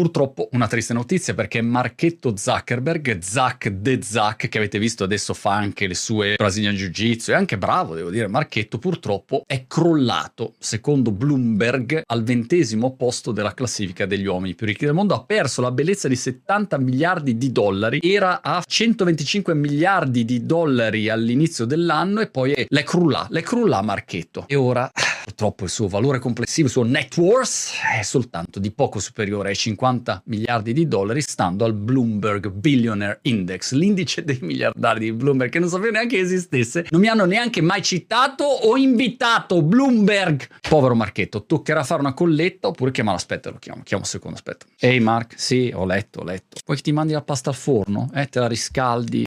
Purtroppo una triste notizia perché Marchetto Zuckerberg, Zuck the Zuck, che avete visto adesso fa anche le sue Brazilian Jiu-Jitsu, è anche bravo, devo dire, Marchetto purtroppo è crollato, secondo Bloomberg, al ventesimo posto della classifica degli uomini più ricchi del mondo, ha perso la bellezza di 70 miliardi di dollari, era a 125 miliardi di dollari all'inizio dell'anno e poi l'è crullà, l'è crullà Marchetto. E ora purtroppo il suo valore complessivo, il suo net worth è soltanto di poco superiore ai 50 miliardi di dollari, stando al Bloomberg Billionaire Index, l'indice dei miliardari di Bloomberg, che non sapevo neanche esistesse. Non mi hanno neanche mai citato o invitato Bloomberg. Povero Marchetto, toccherà fare una colletta oppure chiamare, aspetta, lo chiamo, chiamo un secondo, aspetta. Ehi Mark, sì, ho letto, ho letto. Poi che ti mandi la pasta al forno? Eh, te la riscaldi,